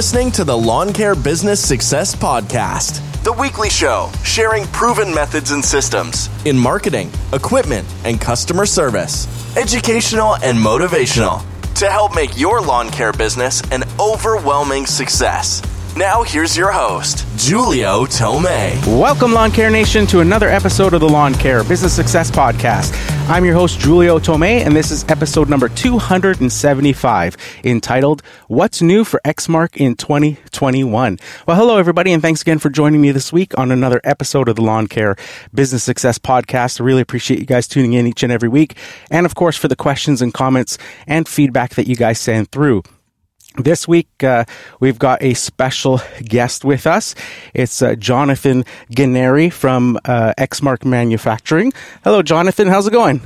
listening to the Lawn Care Business Success Podcast, the weekly show sharing proven methods and systems in marketing, equipment, and customer service, educational and motivational to help make your lawn care business an overwhelming success. Now, here's your host, Julio Tomei. Welcome, Lawn Care Nation, to another episode of the Lawn Care Business Success Podcast. I'm your host, Julio Tomei, and this is episode number 275 entitled What's New for Exmark in 2021? Well, hello, everybody, and thanks again for joining me this week on another episode of the Lawn Care Business Success Podcast. I really appreciate you guys tuning in each and every week, and of course, for the questions and comments and feedback that you guys send through. This week, uh, we've got a special guest with us. It's uh, Jonathan Gennari from uh, Exmark Manufacturing. Hello, Jonathan. How's it going?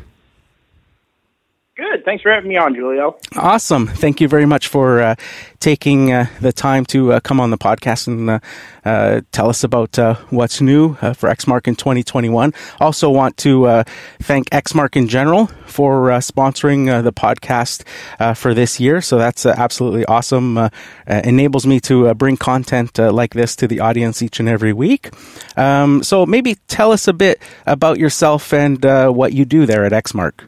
Good. Thanks for having me on, Julio. Awesome. Thank you very much for uh, taking uh, the time to uh, come on the podcast and uh, uh, tell us about uh, what's new for Exmark in 2021. Also, want to thank Exmark in general for sponsoring the podcast for this year. So that's absolutely awesome. enables me to bring content like this to the audience each and every week. Um, so maybe tell us a bit about yourself and what you do there at Exmark.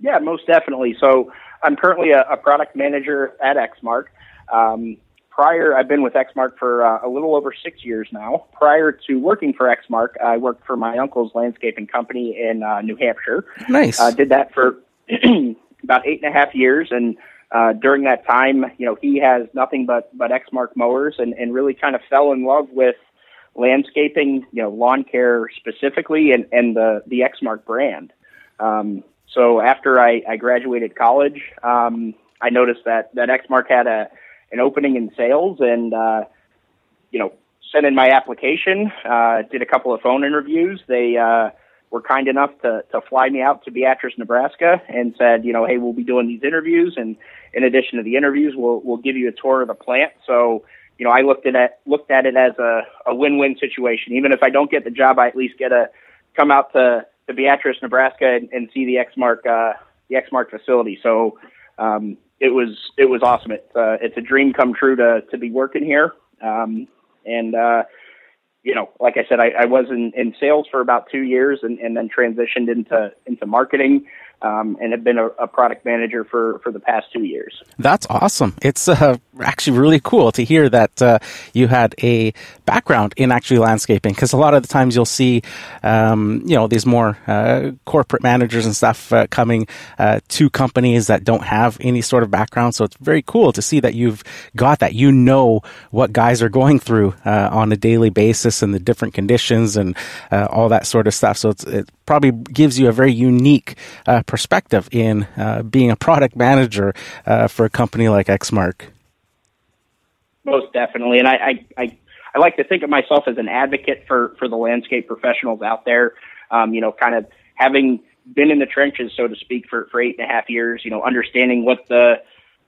Yeah, most definitely. So I'm currently a, a product manager at Exmark. Um, prior, I've been with Exmark for uh, a little over six years now. Prior to working for Exmark, I worked for my uncle's landscaping company in uh, New Hampshire. Nice. Uh, did that for about eight and a half years, and uh, during that time, you know, he has nothing but but Exmark mowers, and and really kind of fell in love with landscaping, you know, lawn care specifically, and and the the Exmark brand. Um, so after I, I graduated college, um, I noticed that that Exmark had a an opening in sales, and uh, you know, sent in my application. Uh, did a couple of phone interviews. They uh, were kind enough to to fly me out to Beatrice, Nebraska, and said, you know, hey, we'll be doing these interviews, and in addition to the interviews, we'll we'll give you a tour of the plant. So you know, I looked at it looked at it as a, a win-win situation. Even if I don't get the job, I at least get to come out to to Beatrice, Nebraska, and, and see the Exmark uh, the Exmark facility. So um, it was it was awesome. It's uh, it's a dream come true to to be working here. Um, and uh, you know, like I said, I, I was in, in sales for about two years, and, and then transitioned into into marketing um, and have been a, a, product manager for, for the past two years. That's awesome. It's uh, actually really cool to hear that uh, you had a background in actually landscaping because a lot of the times you'll see, um, you know, these more uh, corporate managers and stuff uh, coming uh, to companies that don't have any sort of background. So it's very cool to see that you've got that. You know what guys are going through uh, on a daily basis and the different conditions and all that sort of stuff. So it probably gives you a very unique perspective in uh, being a product manager uh, for a company like Exmark. Most definitely, and I, I, I, I, like to think of myself as an advocate for for the landscape professionals out there. Um, you know, kind of having been in the trenches, so to speak, for for eight and a half years. You know, understanding what the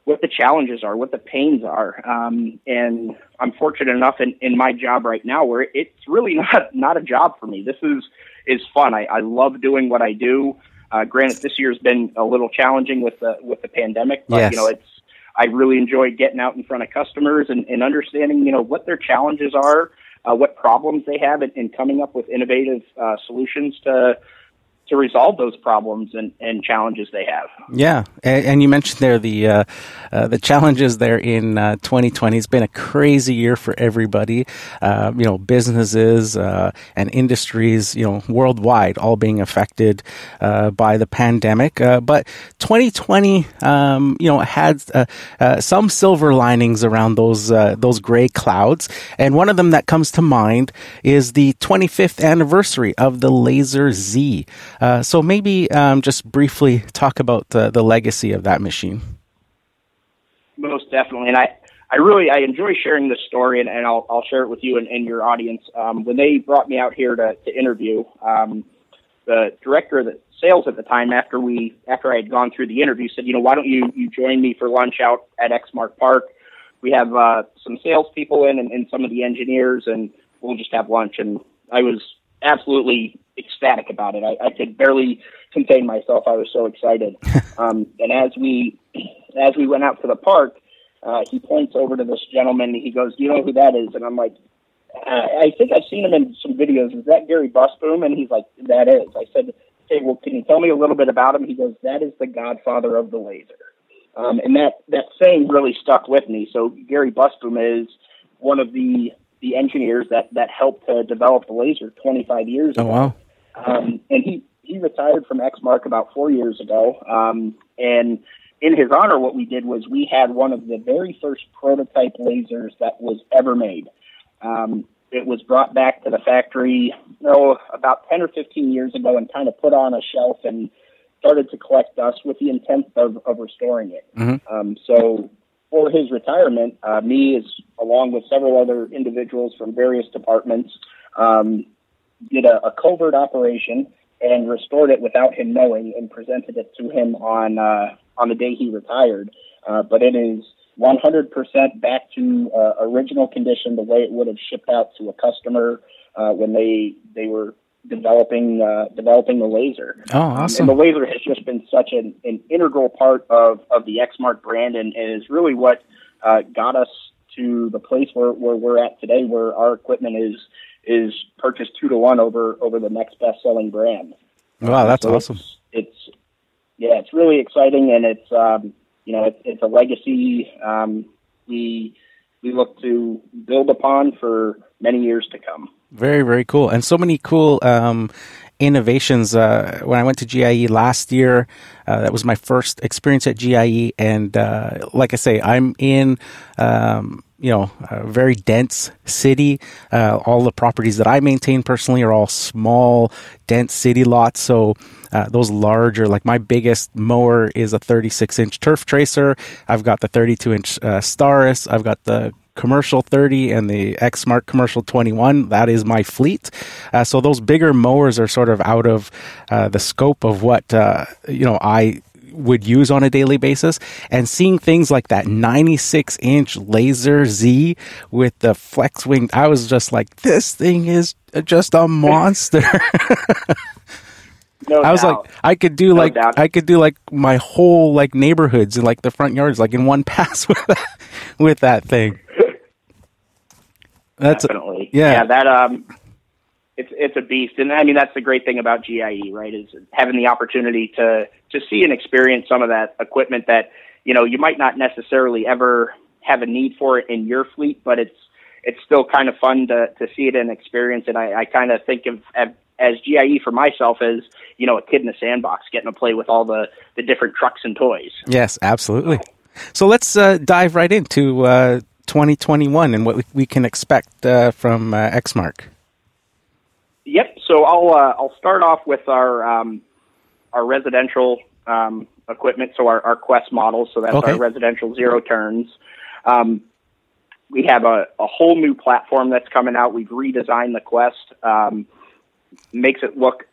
what the challenges are, what the pains are. Um, and I'm fortunate enough in, in my job right now where it's really not, not a job for me. This is, is fun. I, I love doing what I do. Uh, granted, this year's been a little challenging with the with the pandemic, but yes. you know, it's I really enjoy getting out in front of customers and, and understanding you know what their challenges are, uh, what problems they have, and, and coming up with innovative uh, solutions to to resolve those problems and, and challenges they have. Yeah, and, and you mentioned there the uh, uh, the challenges there in uh, 2020. It's been a crazy year for everybody. Uh, you know, businesses uh, and industries, you know, worldwide, all being affected uh, by the pandemic. but 2020, um, you know, had some silver linings around those those gray clouds, and one of them that comes to mind is the 25th anniversary of the Laser Z. Uh, so maybe um, just briefly talk about the, the legacy of that machine. Most definitely, and I, I really I enjoy sharing this story, and, and I'll I'll share it with you and, and your audience. Um, when they brought me out here to, to interview, um, the director of the sales at the time, after we after I had gone through the interview, said, you know, why don't you you join me for lunch out at Exmark Park? We have uh, some salespeople in and, and some of the engineers, and we'll just have lunch. And I was absolutely ecstatic about it. I, I could barely contain myself. I was so excited. um, and as we as we went out to the park, uh, he points over to this gentleman. He goes, "Do you know who that is?" And I'm like, uh, "I think I've seen him in some videos. Is that Gary Busboom?" And he's like, "That is." I said, "Hey, well, can you tell me a little bit about him?" He goes, "That is the Godfather of the laser." Um, and that that saying really stuck with me. So Gary Busboom is one of the the engineers that that helped to develop the laser 25 years oh, ago. Oh wow! Um, and he he retired from Exmark about four years ago. Um, and in his honor, what we did was we had one of the very first prototype lasers that was ever made. Um, it was brought back to the factory, oh, about 10 or 15 years ago and kind of put on a shelf and started to collect dust with the intent of, of restoring it. Mm-hmm. Um, so for his retirement, uh, me, is, along with several other individuals from various departments, um, did a, a covert operation and restored it without him knowing and presented it to him on uh, on the day he retired. Uh, but it is 100% back to uh, original condition, the way it would have shipped out to a customer uh, when they they were developing uh, developing the laser. Oh, awesome! And the laser has just been such an, an integral part of of the Exmark brand, and, and is really what uh, got us to the place where, where we're at today, where our equipment is is purchased two to one over over the next best selling brand. Wow, that's so awesome. It's, it's, yeah, it's really exciting, and it's um, you know it's, it's a legacy um, we we look to build upon for many years to come. Very very cool, and so many cool um, innovations. Uh, when I went to GIE last year, uh, that was my first experience at GIE, and uh, like I say, I'm in. Um, you know, a very dense city. Uh, all the properties that I maintain personally are all small, dense city lots. So uh, those larger, like my biggest mower is a 36 inch turf tracer. I've got the 32 inch uh, Staris. I've got the commercial 30 and the Exmark commercial 21. That is my fleet. Uh, so those bigger mowers are sort of out of uh, the scope of what, uh, you know, I would use on a daily basis and seeing things like that 96 inch laser Z with the flex wing, I was just like, this thing is just a monster. No I was doubt. like, I could do No like, doubt. I could do like my whole like neighborhoods and like the front yards, like in one pass with that, with that thing. That's definitely. yeah. that um, it's it's a beast, and I mean that's the great thing about GIE, right? Is having the opportunity to to see and experience some of that equipment that you know you might not necessarily ever have a need for it in your fleet, but it's it's still kind of fun to to see it and experience it. I, I kind of think of as, as GIE for myself as you know a kid in a sandbox getting to play with all the the different trucks and toys. Yes, absolutely. So let's uh, dive right into uh, 2021 and what we, we can expect uh, from uh, Exmark. Yep. So I'll uh, I'll start off with our um, our residential um, equipment. So our, our Quest models. So that's Okay. our residential zero turns. Um, we have a, a whole new platform that's coming out. We've redesigned the Quest. Um, makes it look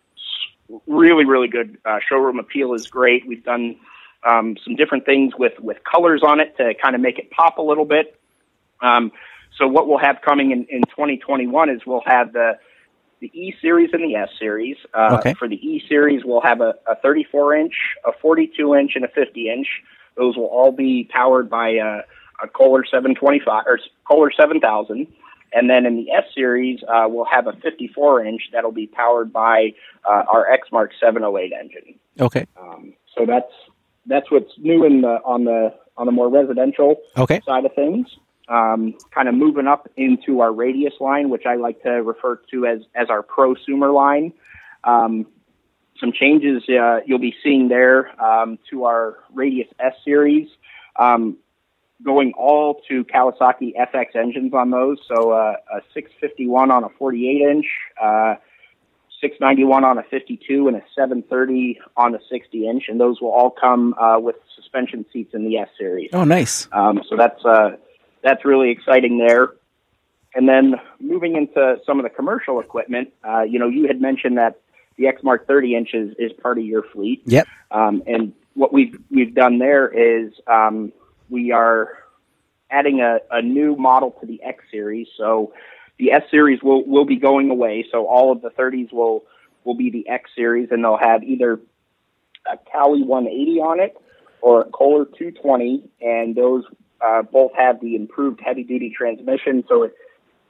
really really good. Uh, showroom appeal is great. We've done um, some different things with with colors on it to kind of make it pop a little bit. Um, so what we'll have coming in, in 2021 is we'll have the the E series and the S series. Uh, Okay. For the E series, we'll have a, a 34 inch, a 42 inch, and a 50 inch. Those will all be powered by a, a Kohler 725 or Kohler 7000. And then in the S series, uh, we'll have a 54 inch that'll be powered by uh, our Exmark 708 engine. Okay. Um, so that's that's what's new in the on the on the more residential Okay. side of things. Um, kind of moving up into our radius line, which I like to refer to as as our prosumer line. Um, some changes uh, you'll be seeing there um, to our Radius S series, um, going all to Kawasaki FX engines on those. So uh, a 651 on a 48 inch, uh, 691 on a 52, and a 730 on a 60 inch, and those will all come uh, with suspension seats in the S series. Oh, nice. Um, so that's uh, that's really exciting there. And then moving into some of the commercial equipment, uh, you know, you had mentioned that the Exmark 30 inches is part of your fleet. Yep. Um, and what we've we've done there is um, we are adding a, a new model to the X series. So the S series will will be going away. So all of the 30s will will be the X series, and they'll have either a Cali 180 on it or a Kohler 220, and those uh, both have the improved heavy duty transmission, so it,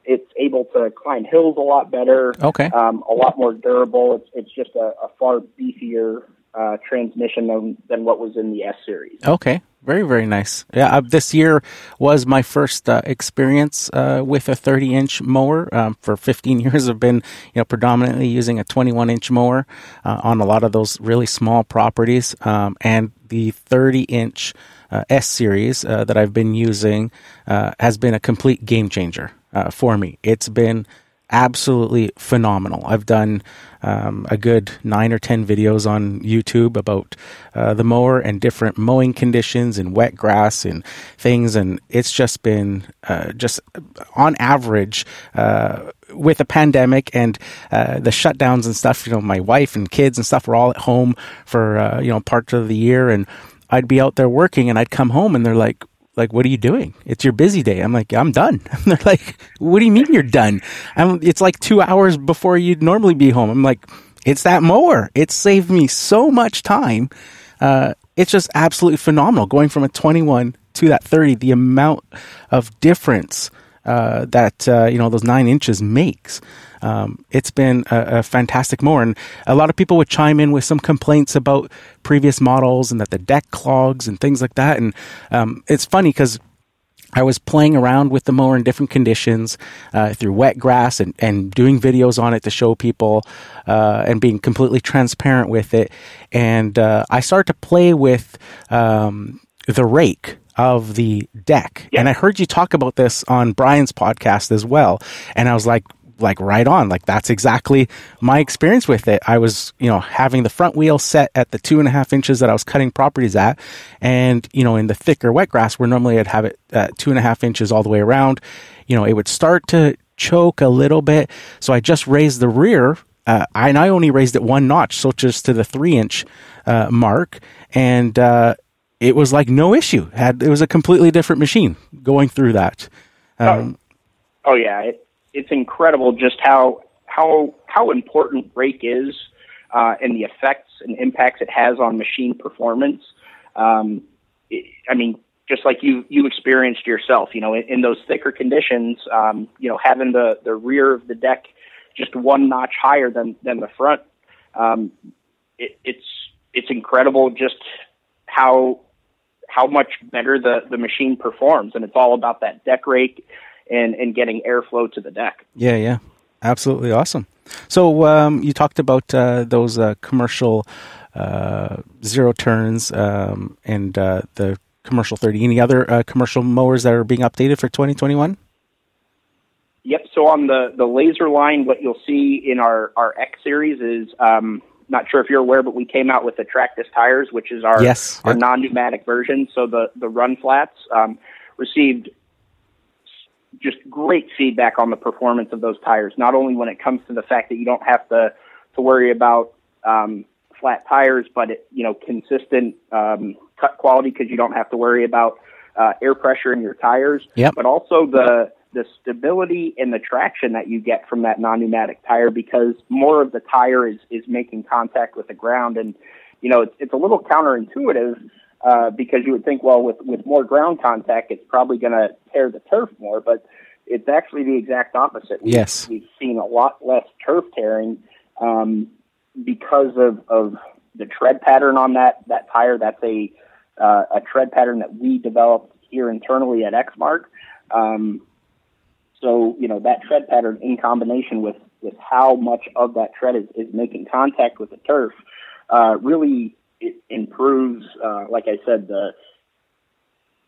it's able to climb hills a lot better. Okay. Um, a lot more durable. It's it's just a, a far beefier uh, transmission than than what was in the S series. Okay. Very, very nice. Yeah, uh, this year was my first uh, experience uh, with a 30 inch mower. Um, for 15 years, I've been, you know, predominantly using a 21 inch mower uh, on a lot of those really small properties. Um, and the 30 inch S series uh, that I've been using has been a complete game changer for me. It's been absolutely phenomenal. I've done um, a good nine or ten videos on YouTube about uh, the mower and different mowing conditions and wet grass and things, and it's just been uh, just on average. Uh, with the pandemic and uh, the shutdowns and stuff, you know, my wife and kids and stuff were all at home for uh, you know part of the year, and I'd be out there working, and I'd come home, and they're like, like, what are you doing? It's your busy day. I'm like, I'm done. They're like, what do you mean you're done? I'm, it's like two hours before you'd normally be home. I'm like, it's that mower. It saved me so much time. Uh, it's just absolutely phenomenal going from a 21 to that 30. The amount of difference uh, that uh, you know those nine inches makes. Um, it's been a, a, fantastic mower, and a lot of people would chime in with some complaints about previous models and that the deck clogs and things like that. And um, it's funny because I was playing around with the mower in different conditions uh, through wet grass and, and doing videos on it to show people uh, and being completely transparent with it. And uh, I started to play with um, the rake of the deck. Yeah. And I heard you talk about this on Brian's podcast as well. And I was like, like right on. Like that's exactly my experience with it. I was, you know, having the front wheel set at the two and a half inches that I was cutting properties at. And, you know, in the thicker wet grass where normally I'd have it at two and a half inches all the way around, you know, it would start to choke a little bit. So I just raised the rear. Uh, and I only raised it one notch, so just to the three inch uh, mark. And, uh, it was like no issue. Had it was a completely different machine going through that. Um, oh, oh, yeah, it, it's incredible just how how how important rake is uh, and the effects and impacts it has on machine performance. Um, it, I mean, just like you you experienced yourself, you know, in, in those thicker conditions, um, you know, having the the rear of the deck just one notch higher than than the front, um, it, it's it's incredible just how how much better the, the machine performs. And it's all about that deck rake and, and getting airflow to the deck. Yeah, yeah. Absolutely awesome. So um, you talked about uh, those uh, commercial uh, zero turns um, and uh, the commercial 30. Any other uh, commercial mowers that are being updated for 2021? Yep. So on the, the laser line, what you'll see in our, our X series is um, not sure if you're aware, but we came out with the Tractus tires, which is our yes. our non-pneumatic version. So the the run flats um, received just great feedback on the performance of those tires. Not only when it comes to the fact that you don't have to to worry about um, flat tires, but it, you know consistent um, cut quality because you don't have to worry about uh, air pressure in your tires. Yep. But also the the stability and the traction that you get from that non-pneumatic tire because more of the tire is is making contact with the ground and you know it's it's a little counterintuitive uh, because you would think well with with more ground contact it's probably going to tear the turf more but it's actually the exact opposite. We've, yes, we've seen a lot less turf tearing um, because of of the tread pattern on that that tire. That's a uh, a tread pattern that we developed here internally at Exmark. Um, so, you know, that tread pattern in combination with, with how much of that tread is, is making contact with the turf uh, really it improves, uh, like I said, the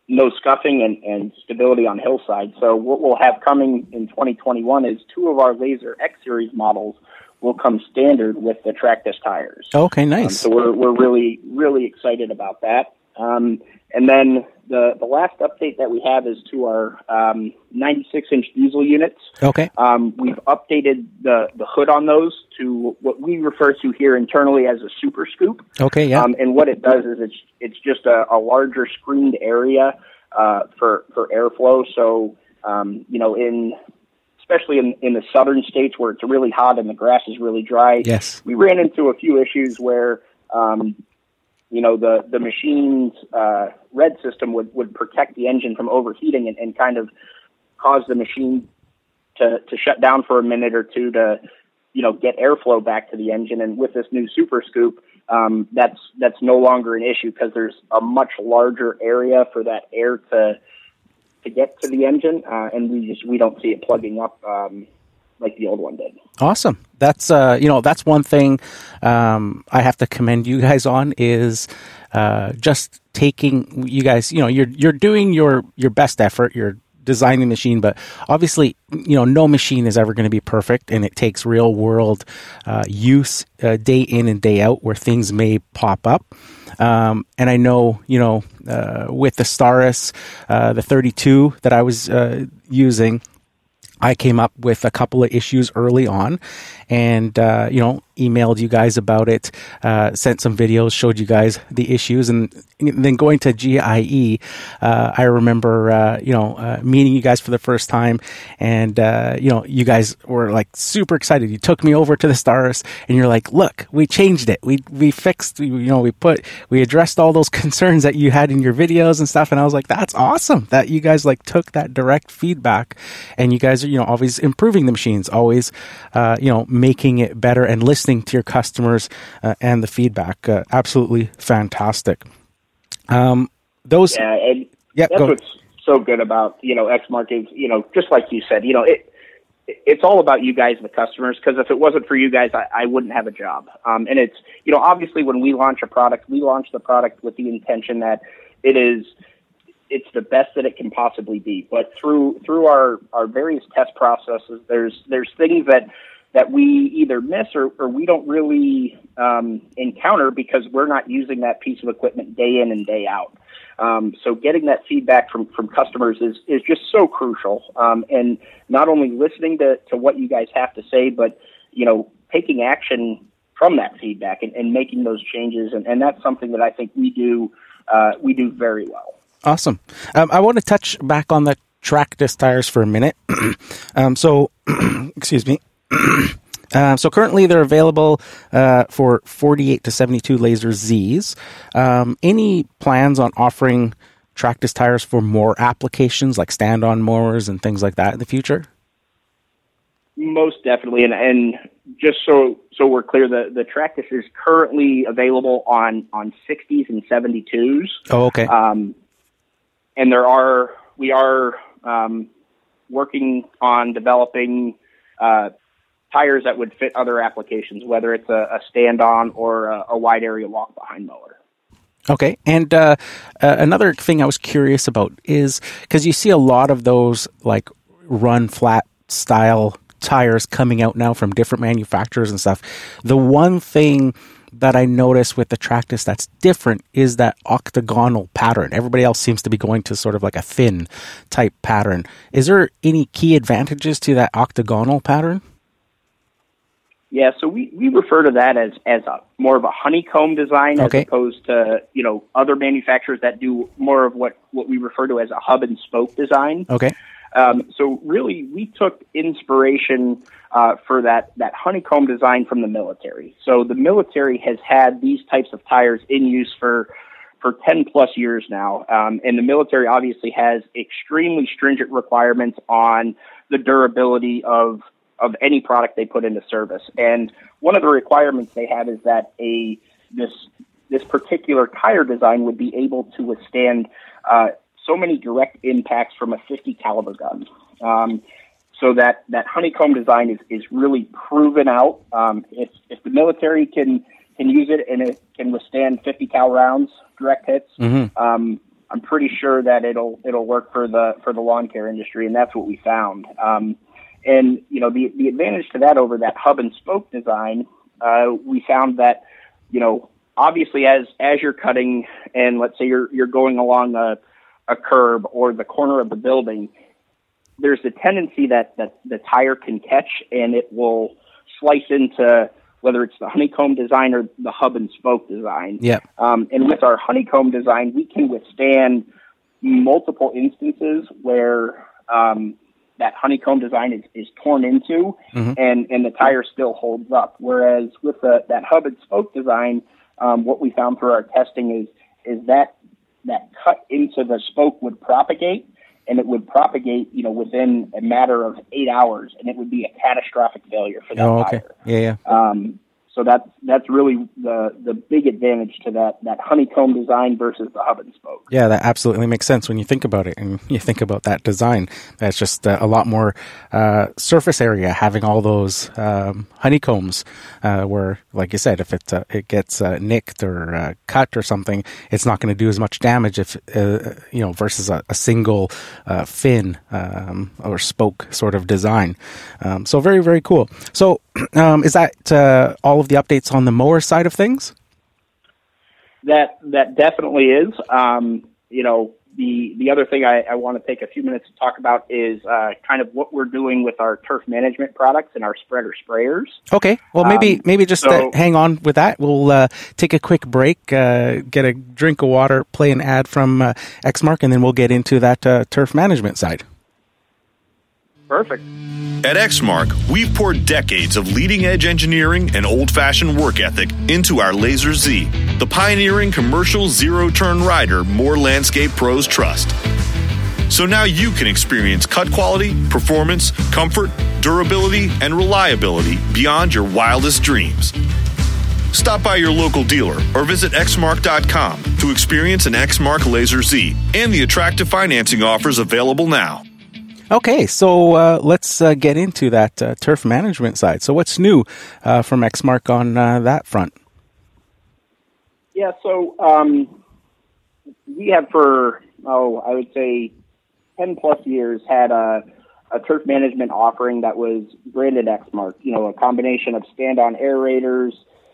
no scuffing and, and stability on hillside. So what we'll have coming in 2021 is two of our Laser X Series models will come standard with the Tractus tires. Okay, nice. Um, so we're, we're really, really excited about that. Um, and then the, the last update that we have is to our um, 96 inch diesel units. Okay. Um, we've updated the, the hood on those to what we refer to here internally as a super scoop. Okay, yeah. Um, and what it does is it's, it's just a, a larger screened area uh, for, for airflow. So, um, you know, in especially in, in the southern states where it's really hot and the grass is really dry. Yes. We ran into a few issues where um, you know, the the machine's uh, red system would would protect the engine from overheating and, and kind of cause the machine to to shut down for a minute or two to you know get airflow back to the engine. And with this new Super Scoop, um, that's that's no longer an issue because there's a much larger area for that air to to get to the engine, uh, and we just we don't see it plugging up um, like the old one did. Awesome. That's uh, you know that's one thing um, I have to commend you guys on is uh, just taking you guys. You know you're you're doing your your best effort. You're designing the machine, but obviously, you know, no machine is ever going to be perfect, and it takes real world uh, use uh, day in and day out where things may pop up. Um, and I know, you know, uh, with the Staris, uh, the 32 that I was uh, using, I came up with a couple of issues early on, and uh, you know, emailed you guys about it, uh, sent some videos, showed you guys the issues, and, then going to GIE, uh, I remember uh, you know uh, meeting you guys for the first time, and uh, you know, you guys were like super excited. You took me over to the Staris, and you're like, "Look, we changed it. We we fixed. You know, we put we addressed all those concerns that you had in your videos and stuff." And I was like, "That's awesome that you guys like took that direct feedback, and you guys are you know always improving the machines, always you know making it better and listening to your customers uh, and the feedback. Uh, absolutely fantastic. Um, those, yeah, and yeah, that's what's so good about you know X is you know just like you said, you know it. It's all about you guys, the customers, because if it wasn't for you guys, I, I wouldn't have a job. Um, and it's, you know, obviously when we launch a product, we launch the product with the intention that it is, it's the best that it can possibly be. But through through our our various test processes, there's there's things that that we either miss or, or we don't really um, encounter because we're not using that piece of equipment day in and day out. Um, so getting that feedback from, from customers is, is just so crucial. Um, and not only listening to, to what you guys have to say, but, you know, taking action from that feedback and, and making those changes. And, and that's something that I think we do, uh, we do very well. Awesome. Um, I want to touch back on the Tractus tires for a minute. Um, so, excuse me. Uh, so currently they're available uh, for 48 to 72 laser Z's. Um, any plans on offering Tractus tires for more applications like stand-on mowers and things like that in the future? Most definitely, and and just so so we're clear, the the Tractus is currently available on on 60s and 72s. Oh, okay. Um, and there are we are um, working on developing uh, tires that would fit other applications, whether it's a, a stand-on or a, a, wide area walk-behind mower. Okay, and uh, uh, another thing I was curious about is because you see a lot of those like run flat style tires coming out now from different manufacturers and stuff. The one thing that I notice with the Tractus that's different is that octagonal pattern. Everybody else seems to be going to sort of like a thin type pattern. Is there any key advantages to that octagonal pattern? Yeah, so we, we refer to that as, as a more of a honeycomb design okay. as opposed to, you know, other manufacturers that do more of what, what we refer to as a hub and spoke design. Okay. Um, so really, we took inspiration uh, for that, that honeycomb design from the military. So the military has had these types of tires in use for for 10 plus years now. Um, and the military obviously has extremely stringent requirements on the durability of of any product they put into service. And one of the requirements they have is that a this this particular tire design would be able to withstand uh, so many direct impacts from a 50 caliber gun. Um, so that, that honeycomb design is, is really proven out. Um, if, if the military can can use it and it can withstand 50 cal rounds direct hits, mm-hmm. um, I'm pretty sure that it'll it'll work for the for the lawn care industry, and that's what we found. Um, and you know, the the advantage to that over that hub and spoke design, uh, we found that you know, obviously as as you're cutting, and let's say you're you're going along a a curb or the corner of the building, there's a tendency that that the tire can catch and it will slice into whether it's the honeycomb design or the hub and spoke design. Yeah. Um, and with our honeycomb design, we can withstand multiple instances where um, that honeycomb design is, is torn into mm-hmm. and, and the tire still holds up. Whereas with the, that hub and spoke design, um, what we found through our testing is is that that cut into the spoke would propagate, and it would propagate, you know, within a matter of eight hours, and it would be a catastrophic failure for that Oh, okay. tire. Yeah, yeah. Um, so that's that's really the the big advantage to that that honeycomb design versus the hub and spoke. Yeah, that absolutely makes sense when you think about it and you think about that design. That's just uh, a lot more uh, surface area having all those um, honeycombs. Uh, where, like you said, if it uh, it gets uh, nicked or uh, cut or something, it's not going to do as much damage if you know versus a, a single uh, fin um, or spoke sort of design. Um, so very very cool. So um, is that uh, all of the updates on the mower side of things? That that definitely is. Um, you know, the the other thing I, I want to take a few minutes to talk about is uh, kind of what we're doing with our turf management products and our spreader sprayers. Okay. Well, maybe Um, maybe just uh, so- hang on with that. We'll uh, take a quick break, uh, get a drink of water, play an ad from uh, Exmark, and then we'll get into that uh, turf management side. Perfect. At Exmark, we've poured decades of leading edge engineering and old fashioned work ethic into our Laser Z, the pioneering commercial zero turn rider more landscape pros trust. So now you can experience cut quality, performance, comfort, durability, and reliability beyond your wildest dreams. Stop by your local dealer or visit exmark.com to experience an Exmark Laser Z and the attractive financing offers available now. Okay, so uh, let's uh, get into that uh, turf management side. So, what's new uh, from Exmark on uh, that front? Yeah, so um, we have for oh, I would say ten plus years had a, a turf management offering that was branded Exmark. You know, a combination of stand-on aerators,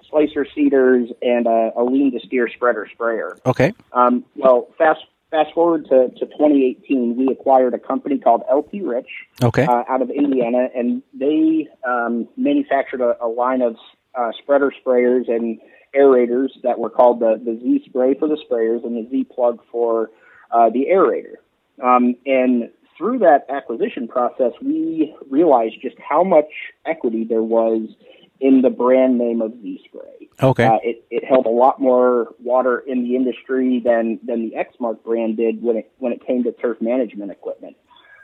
slicer seeders, and a, a lean to steer spreader sprayer. Okay. Um, well, fast fast forward to, to 2018, we acquired a company called LT Rich Okay. uh, out of Indiana, and they um, manufactured a, a line of uh, spreader sprayers and aerators that were called the, the Z spray for the sprayers and the Z plug for uh, the aerator. Um, and through that acquisition process, we realized just how much equity there was in the brand name of Z Spray. Okay. Uh, it, it held a lot more water in the industry than, than the Exmark brand did when it, when it came to turf management equipment.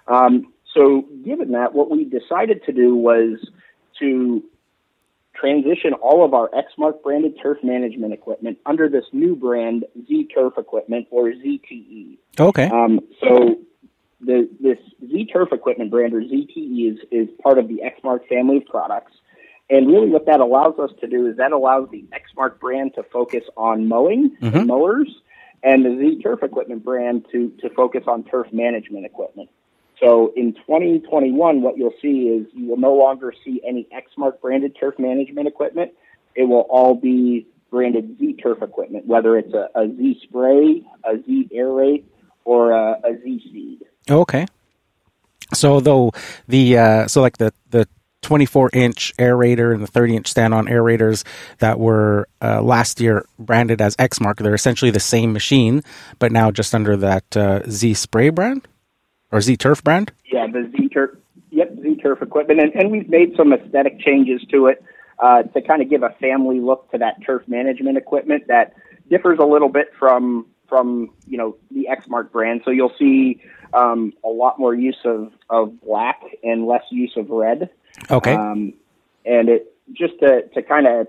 Um, so given that, what we decided to do was to transition all of our Exmark branded turf management equipment under this new brand, Z Turf Equipment or ZTE. okay. Um, so the this Z Turf Equipment brand or ZTE is is part of the Exmark family of products. And really, what that allows us to do is that allows the Exmark brand to focus on mowing and mowers, and the Z Turf Equipment brand to to focus on turf management equipment. So in 2021, what you'll see is you will no longer see any Exmark branded turf management equipment. It will all be branded Z Turf equipment, whether it's a, a Z spray, a Z aerate, or a, a Z seed. Okay. So though the uh, so like the the 24 inch aerator and the 30 inch stand on aerators that were uh, last year branded as Exmark, they're essentially the same machine, but now just under that uh, Z spray brand or Z turf brand. Yeah, the Z Turf. Yep, Z Turf equipment, and, and we've made some aesthetic changes to it uh, to kind of give a family look to that turf management equipment that differs a little bit from from you know the Exmark brand. So you'll see um, a lot more use of of black and less use of red. Okay. Um, and it just to to kind of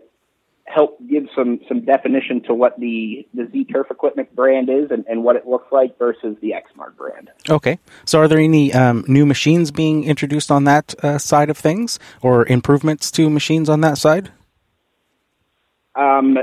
help give some some definition to what the the Z Turf equipment brand is and, and what it looks like versus the Exmark brand. Okay. So, are there any um, new machines being introduced on that uh, side of things, or improvements to machines on that side? Um,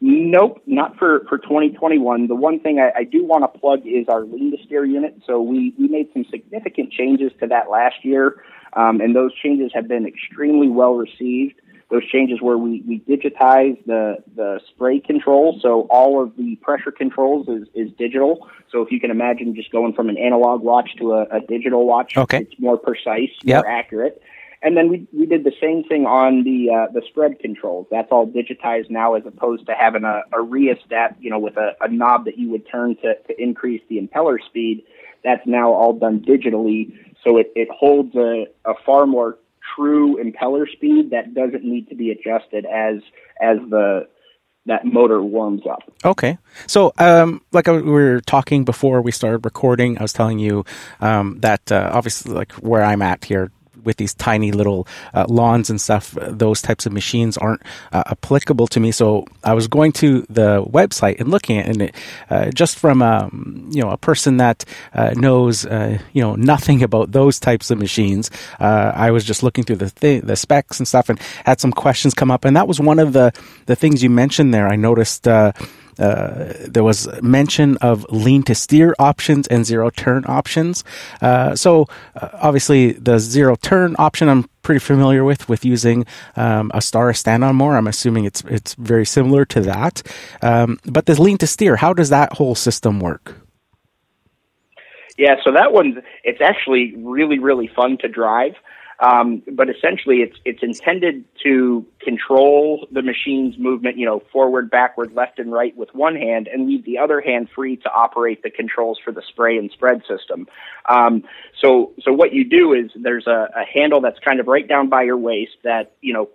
nope, not for, for 2021. The one thing I, I do want to plug is our lean to steer unit. So we, we made some significant changes to that last year, um, and those changes have been extremely well received. Those changes where we, we digitized the, the spray control, so all of the pressure controls is, is digital. So if you can imagine just going from an analog watch to a, a digital watch, Okay. it's more precise, Yep. more accurate. And then we we did the same thing on the uh, the spread controls. That's all digitized now, as opposed to having a, a rheostat, you know, with a, a knob that you would turn to, to increase the impeller speed. That's now all done digitally, so it, it holds a, a far more true impeller speed that doesn't need to be adjusted as as the that motor warms up. Okay. So, um, like we were talking before we started recording, I was telling you um, that uh, obviously, like where I'm at here, with these tiny little uh, lawns and stuff, those types of machines aren't uh, applicable to me. So I was going to the website and looking at it, uh, just from um, you know a person that uh, knows uh, you know nothing about those types of machines. I was just looking through the th- the specs and stuff, and had some questions come up, and that was one of the the things you mentioned there. I noticed. Uh, there was mention of lean to steer options and zero turn options. Uh, so uh, obviously the zero turn option I'm pretty familiar with with using um, a Star stand on more. I'm assuming it's it's very similar to that. Um, but the lean to steer, how does that whole system work? Yeah, so that one it's actually really really fun to drive. Um, but essentially, it's it's intended to control the machine's movement, you know, forward, backward, left, and right with one hand, and leave the other hand free to operate the controls for the spray and spread system. Um, so, so what you do is there's a, a handle that's kind of right down by your waist that you know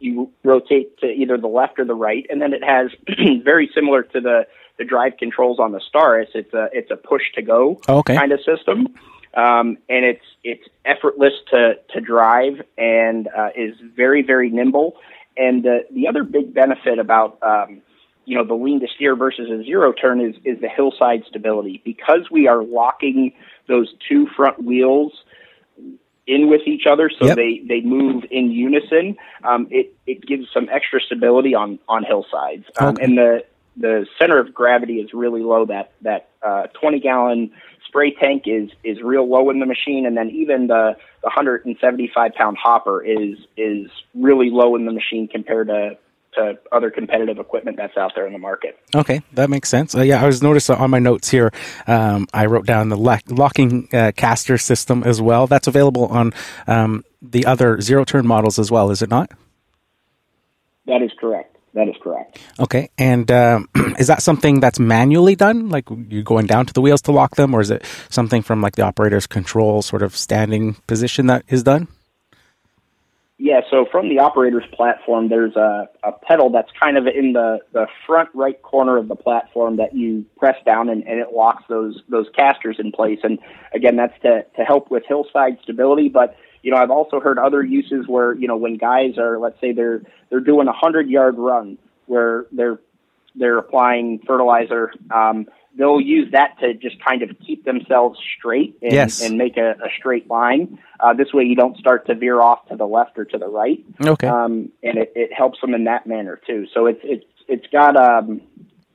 you rotate to either the left or the right, and then it has very similar to the the drive controls on the Staris. It's a it's a push to go okay. kind of system um, and it's it's effortless to to drive and uh, is very very nimble. And uh, the other big benefit about um, you know the lean to steer versus a zero turn is is the hillside stability because we are locking those two front wheels in with each other so yep. they they move in unison um, it it gives some extra stability on on hillsides um, okay. and the the center of gravity is really low that that uh, 20 gallon spray tank is is real low in the machine, and then even the, the 175 pound hopper is is really low in the machine compared to to other competitive equipment that's out there in the market. Okay, that makes sense. Uh, yeah, I was noticing on my notes here. Um, I wrote down the lock, locking uh, caster system as well. That's available on um, the other zero turn models as well, is it not? That is correct. That is correct. Okay, and um, is that something that's manually done? Like you're going down to the wheels to lock them, or is it something from like the operator's control sort of standing position that is done? Yeah, so from the operator's platform, there's a, a pedal that's kind of in the, the front right corner of the platform that you press down and, and it locks those those casters in place. And again, that's to, to help with hillside stability, but you know, I've also heard other uses where, you know, when guys are, let's say they're, they're doing a hundred yard run where they're, they're applying fertilizer, um, they'll use that to just kind of keep themselves straight and, yes. and make a, a straight line. Uh, this way you don't start to veer off to the left or to the right. Okay. Um, and it, it helps them in that manner too. So it's, it's, it's got, um,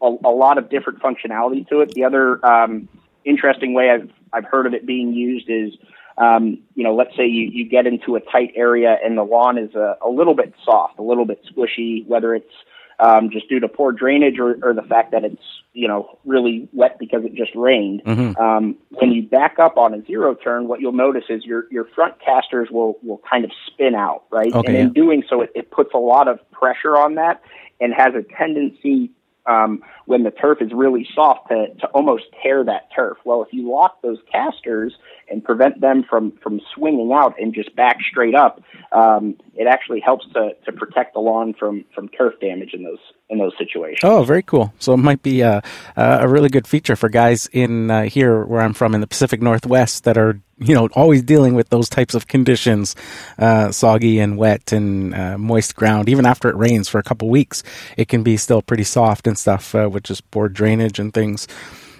a, a lot of different functionality to it. The other, um, interesting way I've, I've heard of it being used is, um, you know, let's say you, you get into a tight area and the lawn is a, a little bit soft, a little bit squishy, whether it's um, just due to poor drainage or, or the fact that it's, you know, really wet because it just rained. Mm-hmm. Um, when you back up on a zero turn, what you'll notice is your, your front casters will, will kind of spin out, right? Okay, and in yeah. doing so, it, it puts a lot of pressure on that and has a tendency um, when the turf is really soft to, to almost tear that turf. Well, if you lock those casters and prevent them from, from swinging out and just back straight up, um, it actually helps to, to protect the lawn from, from turf damage in those in those situations. Oh, very cool. So it might be a, a really good feature for guys in uh, here where I'm from in the Pacific Northwest that are you know always dealing with those types of conditions, uh, soggy and wet and uh, moist ground. Even after it rains for a couple weeks, it can be still pretty soft and stuff, uh, which is poor drainage and things.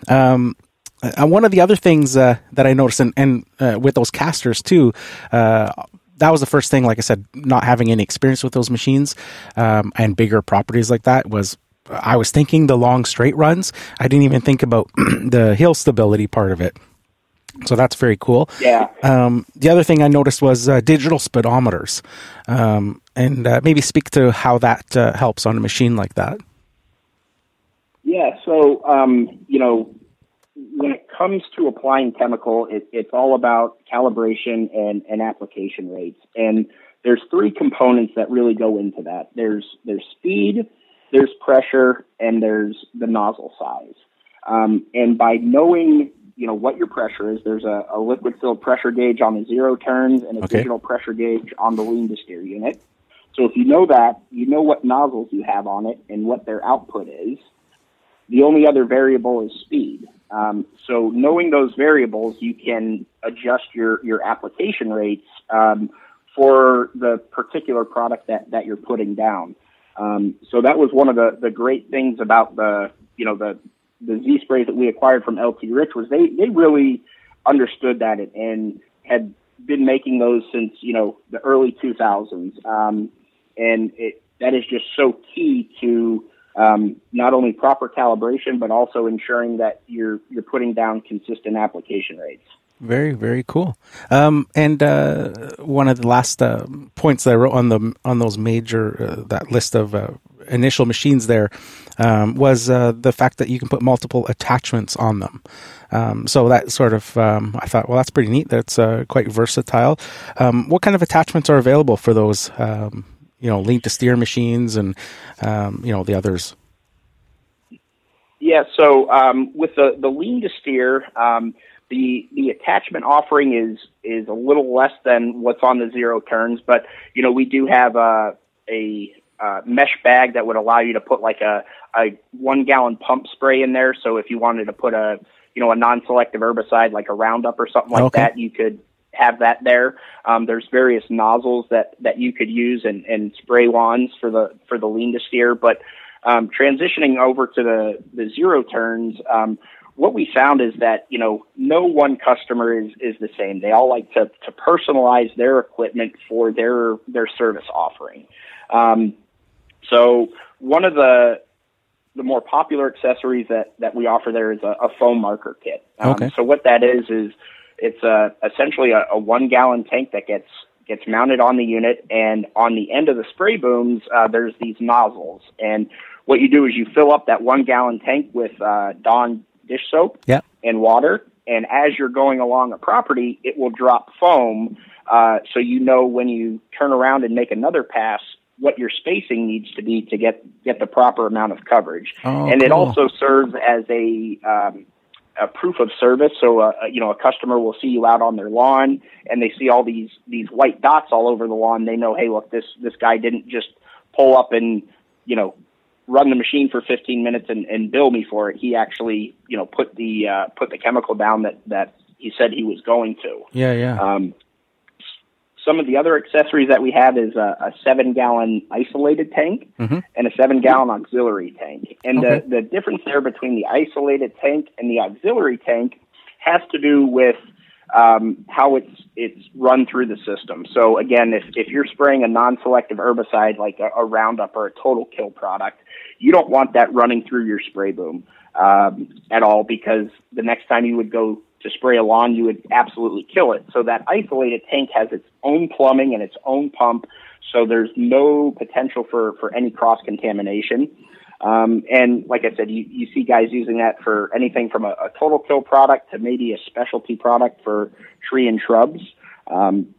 Um, uh, one of the other things uh, that I noticed, and, and with those casters too, that was the first thing. Like I said, not having any experience with those machines um, and bigger properties like that was. I was thinking the long straight runs. I didn't even think about the hill stability part of it. So that's very cool. Yeah. Um, the other thing I noticed was uh, digital speedometers, um, and uh, maybe speak to how that uh, helps on a machine like that. Yeah. So um, you know, when it comes to applying chemical, it, it's all about calibration and, and application rates. And there's three components that really go into that. There's there's speed, there's pressure, and there's the nozzle size. Um, and by knowing you know what your pressure is, there's a, a liquid filled pressure gauge on the zero turns and a okay. digital pressure gauge on the lean to steer unit. So if you know that, you know what nozzles you have on it and what their output is. The only other variable is speed. Um, so knowing those variables, you can adjust your, your application rates um, for the particular product that, that you're putting down. Um, so that was one of the, the great things about the you know the the Z sprays that we acquired from LT Rich was they they really understood that and had been making those since you know the early 2000s, um, and it, that is just so key to um, not only proper calibration but also ensuring that you're you're putting down consistent application rates. Very, very cool. Um, and uh, one of the last uh, points that I wrote on the on those major uh, that list of uh, initial machines there um, was uh, the fact that you can put multiple attachments on them. Um, so that sort of um, I thought, well, that's pretty neat. That's uh, quite versatile. Um, what kind of attachments are available for those? Um, you know, lean to steer machines and um, you know the others. Yeah, so um, with the the lean to steer, um, the the attachment offering is is a little less than what's on the zero turns, but you know we do have uh, a a, a mesh bag that would allow you to put like a a one gallon pump spray in there. So if you wanted to put a you know a non-selective herbicide like a Roundup or something like okay. that, you could have that there. Um, there's various nozzles that that you could use and and spray wands for the for the lean to steer, but um, transitioning over to the the zero turns. Um, what we found is that you know no one customer is is the same. They all like to to personalize their equipment for their their service offering. Um, so one of the the more popular accessories that that we offer there is a, a foam marker kit. Um, okay. So what that is is it's a, essentially a, a one gallon tank that gets gets mounted on the unit, and on the end of the spray booms, uh, there's these nozzles. And what you do is you fill up that one gallon tank with uh, Dawn dish soap yep. and water. And as you're going along a property, it will drop foam. Uh, so you know when you turn around and make another pass, what your spacing needs to be to get get the proper amount of coverage. Oh, and cool. it also serves as a um, a proof of service. So, uh, you know, a customer will see you out on their lawn and they see all these these white dots all over the lawn. They know, hey, look, this this guy didn't just pull up and you know run the machine for 15 minutes and, and bill me for it. He actually, you know, put the uh, put the chemical down that that he said he was going to. Yeah, yeah. Um, some of the other accessories that we have is a, a seven gallon isolated tank mm-hmm. and a seven gallon auxiliary tank. And okay. the, the difference there between the isolated tank and the auxiliary tank has to do with um, how it's it's run through the system. So again, if if you're spraying a non-selective herbicide like a, a Roundup or a Total Kill product, you don't want that running through your spray boom um, at all because the next time you would go to spray a lawn, you would absolutely kill it. So that isolated tank has its own plumbing and its own pump, so there's no potential for for any cross contamination. Um, and like I said, you, you see guys using that for anything from a, a total kill product to maybe a specialty product for tree and shrubs. Um,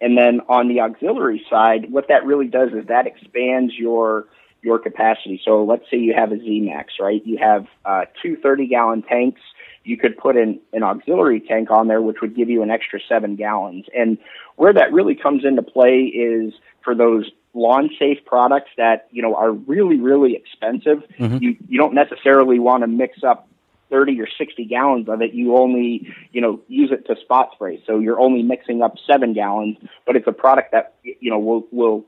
and then on the auxiliary side, what that really does is that expands your your capacity. So let's say you have a ZMax, right? You have uh, two 30 gallon tanks. You could put in an auxiliary tank on there, which would give you an extra seven gallons. And where that really comes into play is for those lawn safe products that you know are really really expensive. Mm-hmm. You you don't necessarily want to mix up 30 or 60 gallons of it. You only you know use it to spot spray, so you're only mixing up seven gallons. But it's a product that you know will will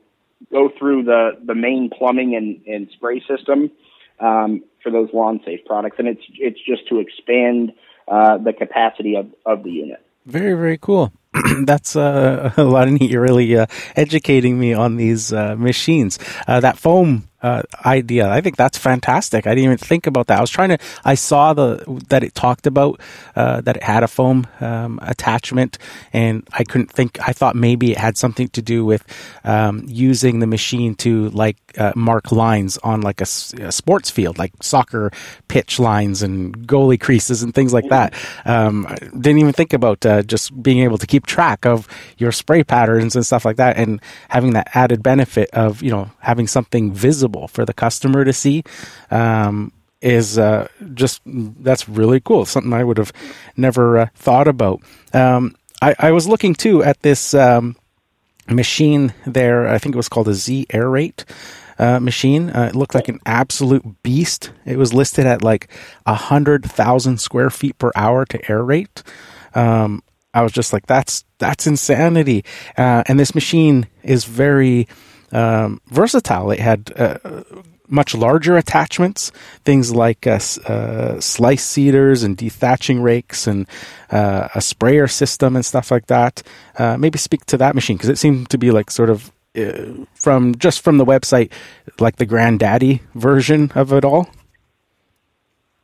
go through the the main plumbing and, and spray system um, for those lawn safe products, and it's it's just to expand uh, the capacity of, of the unit. Very very cool. that's uh, a lot of neat. You're really uh, educating me on these uh, machines. Uh, that foam uh, idea. I think that's fantastic. I didn't even think about that. I was trying to. I saw the that it talked about uh, that it had a foam um, attachment, and I couldn't think. I thought maybe it had something to do with um, using the machine to like uh, mark lines on like a, a, sports field, like soccer pitch lines and goalie creases and things like that. Um, I didn't even think about uh, just being able to keep track of your spray patterns and stuff like that, and having that added benefit of you know having something visible visible for the customer to see um, is uh, just that's really cool. Something I would have never uh, thought about. Um, I, I, was looking too at this. Um, machine there. I think it was called a Z Aerate. Uh, machine. Uh, it looked like an absolute beast. It was listed at like a hundred thousand square feet per hour to aerate. Um, I was just like, that's that's insanity. Uh, and this machine is very um, versatile. It had uh, much larger attachments, things like uh, uh, slice seeders and dethatching rakes and uh, a sprayer system and stuff like that. Uh, maybe speak to that machine because it seemed to be like sort of uh, from just from the website, like the granddaddy version of it all.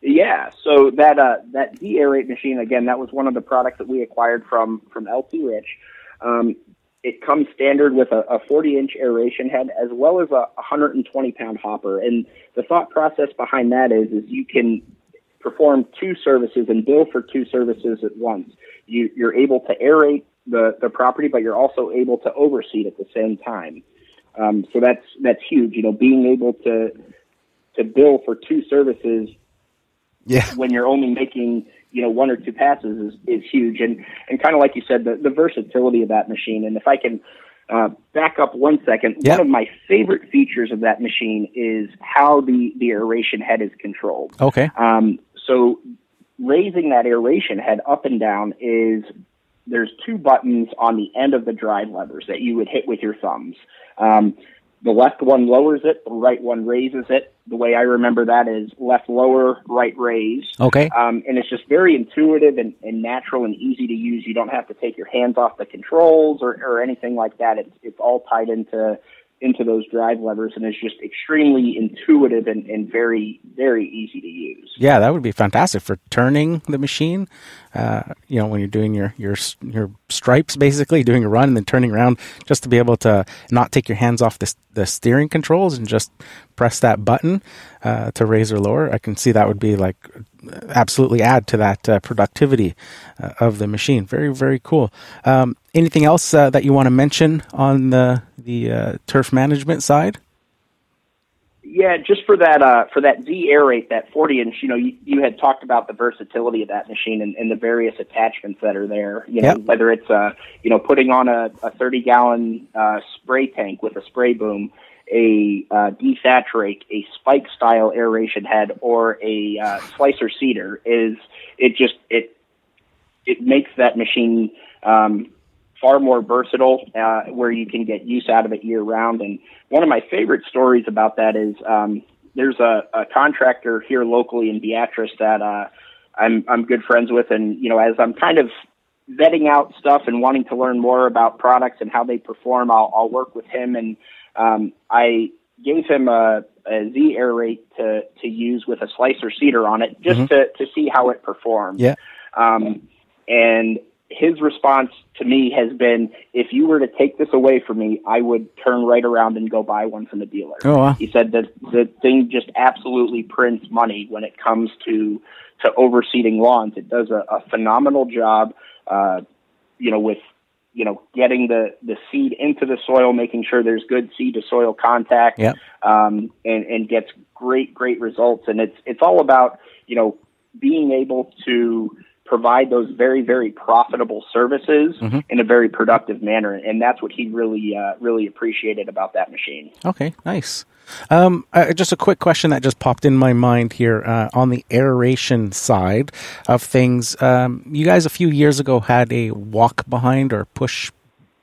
Yeah, so that uh, that Z-Aerate machine again, that was one of the products that we acquired from from LT Rich. Um, it comes standard with a, a 40 inch aeration head as well as a 120 pound hopper. And the thought process behind that is, is you can perform two services and bill for two services at once. You, you're able to aerate the, the property, but you're also able to overseed at the same time. Um, so that's, that's huge. You know, being able to, to bill for two services yeah. when you're only making you know one or two passes is, is huge. And and kind of like you said the, the versatility of that machine. And if i can uh, back up one second yep. one of my favorite features of that machine is how the the aeration head is controlled. Okay. Um, so raising that aeration head up and down is there's two buttons on the end of the drive levers that you would hit with your thumbs. Um, the left one lowers it, the right one raises it. The way I remember that is left lower, right raise. Okay. Um, and it's just very intuitive and, and natural and easy to use. You don't have to take your hands off the controls or, or anything like that. It's, it's all tied into into those drive levers and is just extremely intuitive and, and very very easy to use. Yeah that would be fantastic for turning the machine uh, you know when you're doing your your your stripes basically doing a run and then turning around just to be able to not take your hands off the, the steering controls and just press that button uh, to raise or lower. I can see that would be like absolutely add to that uh, productivity uh, of the machine. Very very cool. Um, anything else uh, that you want to mention on the the uh, turf management side? Yeah, just for that uh, for that Z Aerate, that 40 inch, you know, you, you had talked about the versatility of that machine and, and the various attachments that are there. You know, yep. whether it's uh, you know putting on a, a 30 gallon uh, spray tank with a spray boom, a uh, dethatch rake, a spike style aeration head, or a uh, slicer seeder is it just it it makes that machine um, far more versatile, uh, where you can get use out of it year round. And one of my favorite stories about that is um, there's a, a contractor here locally in Beatrice that uh, I'm I'm good friends with, and you know as I'm kind of vetting out stuff and wanting to learn more about products and how they perform, I'll, I'll work with him. And um, I gave him a, a Z aerate to to use with a slicer seeder on it, just mm-hmm. to to see how it performed. Yeah. Um, and his response to me has been, if you were to take this away from me, I would turn right around and go buy one from the dealer. Oh, wow. He said that the thing just absolutely prints money when it comes to to overseeding lawns. It does a, a phenomenal job, uh, you know, with you know getting the the seed into the soil, making sure there's good seed to soil contact, yep. um, and and gets great great results. And it's it's all about you know being able to provide those very very profitable services mm-hmm. in a very productive manner and that's what he really uh, really appreciated about that machine okay nice um, uh, just a quick question that just popped in my mind here uh, on the aeration side of things um, you guys a few years ago had a walk behind or push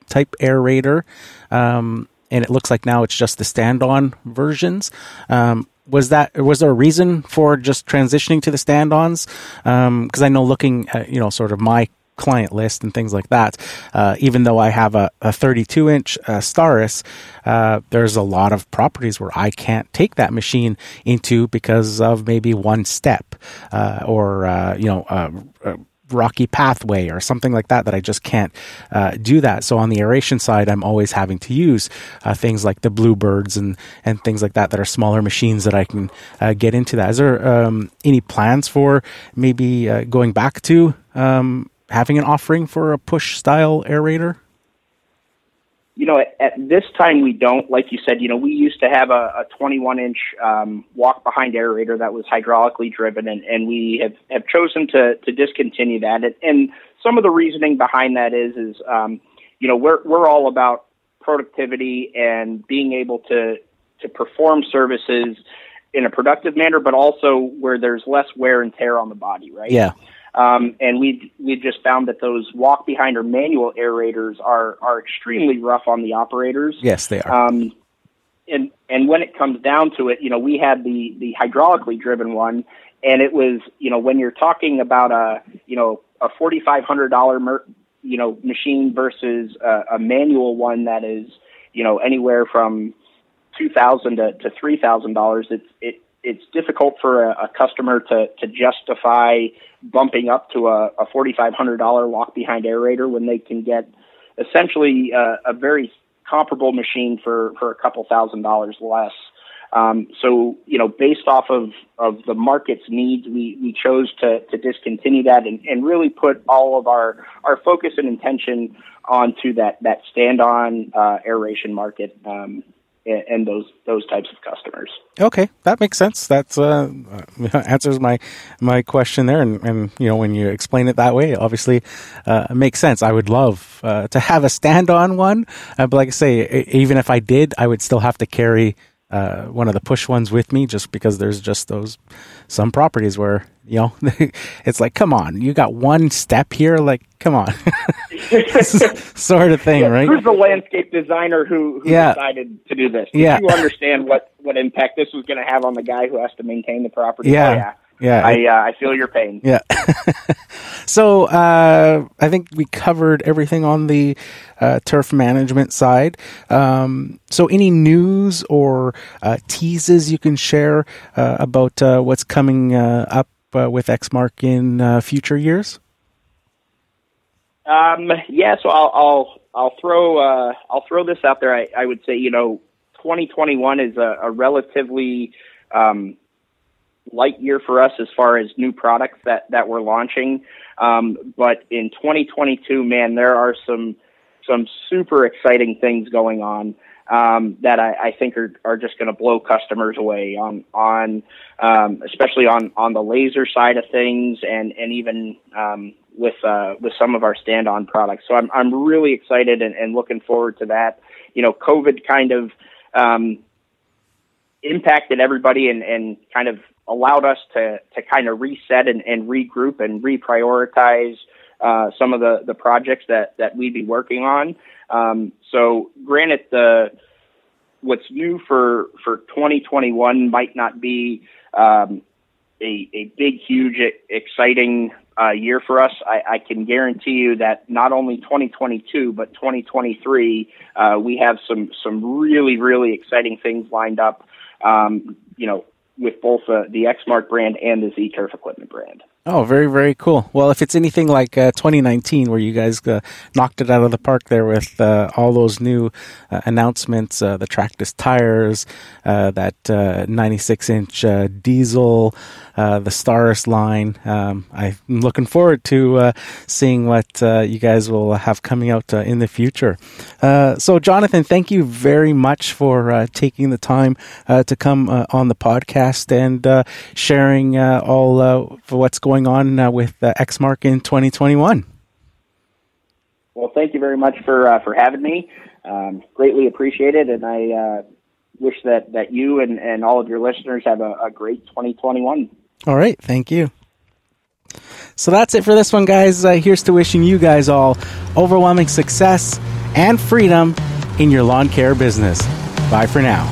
type aerator um, and it looks like now it's just the stand-on versions. Um, was that was there a reason for just transitioning to the stand-ons? Because um, I know looking at you know sort of my client list and things like that. Uh, even though I have a, a 32 inch uh, Staris, uh, there's a lot of properties where I can't take that machine into because of maybe one step uh, or uh, you know uh, rocky pathway or something like that that I just can't uh, do that. So on the aeration side, I'm always having to use uh, things like the bluebirds and and things like that that are smaller machines that I can uh, get into that. Is there um, any plans for maybe uh, going back to um, having an offering for a push style aerator? You know, at, at, this time we don't. Like you said, you know, we used to have a, a 21 inch um, walk behind aerator that was hydraulically driven, and, and we have, have chosen to, to discontinue that. And, and some of the reasoning behind that is, is um, you know, we're we're all about productivity and being able to to perform services in a productive manner, but also where there's less wear and tear on the body, right? Yeah. Um, and we've we've just found that those walk behind or manual aerators are are extremely rough on the operators. Yes, they are. Um, and and when it comes down to it, you know, we had the the hydraulically driven one, and it was you know when you're talking about a you know a forty five hundred dollar you know machine versus a, a manual one that is you know anywhere from two thousand to, to three thousand dollars, it's it it's difficult for a, a customer to to justify bumping up to a, a forty five hundred dollar walk behind aerator when they can get essentially uh, a very comparable machine for for a couple thousand dollars less. Um, so, you know, based off of, of the market's needs, we, we chose to, to discontinue that and, and really put all of our, our focus and intention onto that, that stand on uh, aeration market. Um, and those those types of customers. Okay, that makes sense. That's uh, answers my my question there, and, and you know when you explain it that way, obviously uh, makes sense. I would love uh, to have a stand on one, uh, but like I say, even if I did, I would still have to carry uh, one of the push ones with me just because there's just those some properties where you know it's like come on you got one step here? Like come on. Sort of thing yeah, right? who's the landscape designer who, who yeah. decided to do this? Did yeah. you understand what what impact this was going to have on the guy who has to maintain the property? Yeah. Oh, yeah yeah, I uh, I feel your pain. Yeah. so uh, I think we covered everything on the uh, turf management side. Um, so any news or uh, teases you can share uh, about uh, what's coming up with Exmark in future years? Um, yeah. So I'll I'll I'll throw I'll throw this out there. I, I would say you know 2021 is a, a relatively um, light year for us as far as new products that that we're launching. Um, but in 2022, man, there are some some super exciting things going on um, that I, I think are, are just going to blow customers away on on um, especially on on the Lazer side of things and and even um, with uh, with some of our stand on products. So I'm I'm really excited and, and looking forward to that. You know, COVID kind of um, impacted everybody and, and kind of allowed us to to kind of reset and, and regroup and reprioritize uh, some of the, the projects that, that we'd be working on. Um, so, granted, the what's new for for 2021 might not be um, a, a big, huge, exciting uh, year for us. I, I, can guarantee you that not only 2022 but 2023, uh, we have some some really, really exciting things lined up. Um, you know, with both uh, the Exmark brand and the Z Turf Equipment brand. Oh, very, very cool. Well, if it's anything like uh, 2019, where you guys uh, knocked it out of the park there with uh, all those new uh, announcements, uh, the Tractus tires, uh, that 96 inch diesel, the Staris line, um, I'm looking forward to seeing what you guys will have coming out in the future. so, Jonathan, thank you very much for taking the time to come on the podcast and sharing all for what's going going on uh, with uh, Exmark in 2021. Well, thank you very much for uh, for having me. Um, greatly appreciated, and I uh, wish that, that you and, and all of your listeners have a, a great 2021. All right, thank you. So that's it for this one, guys. Uh, here's to wishing you guys all overwhelming success and freedom in your lawn care business. Bye for now.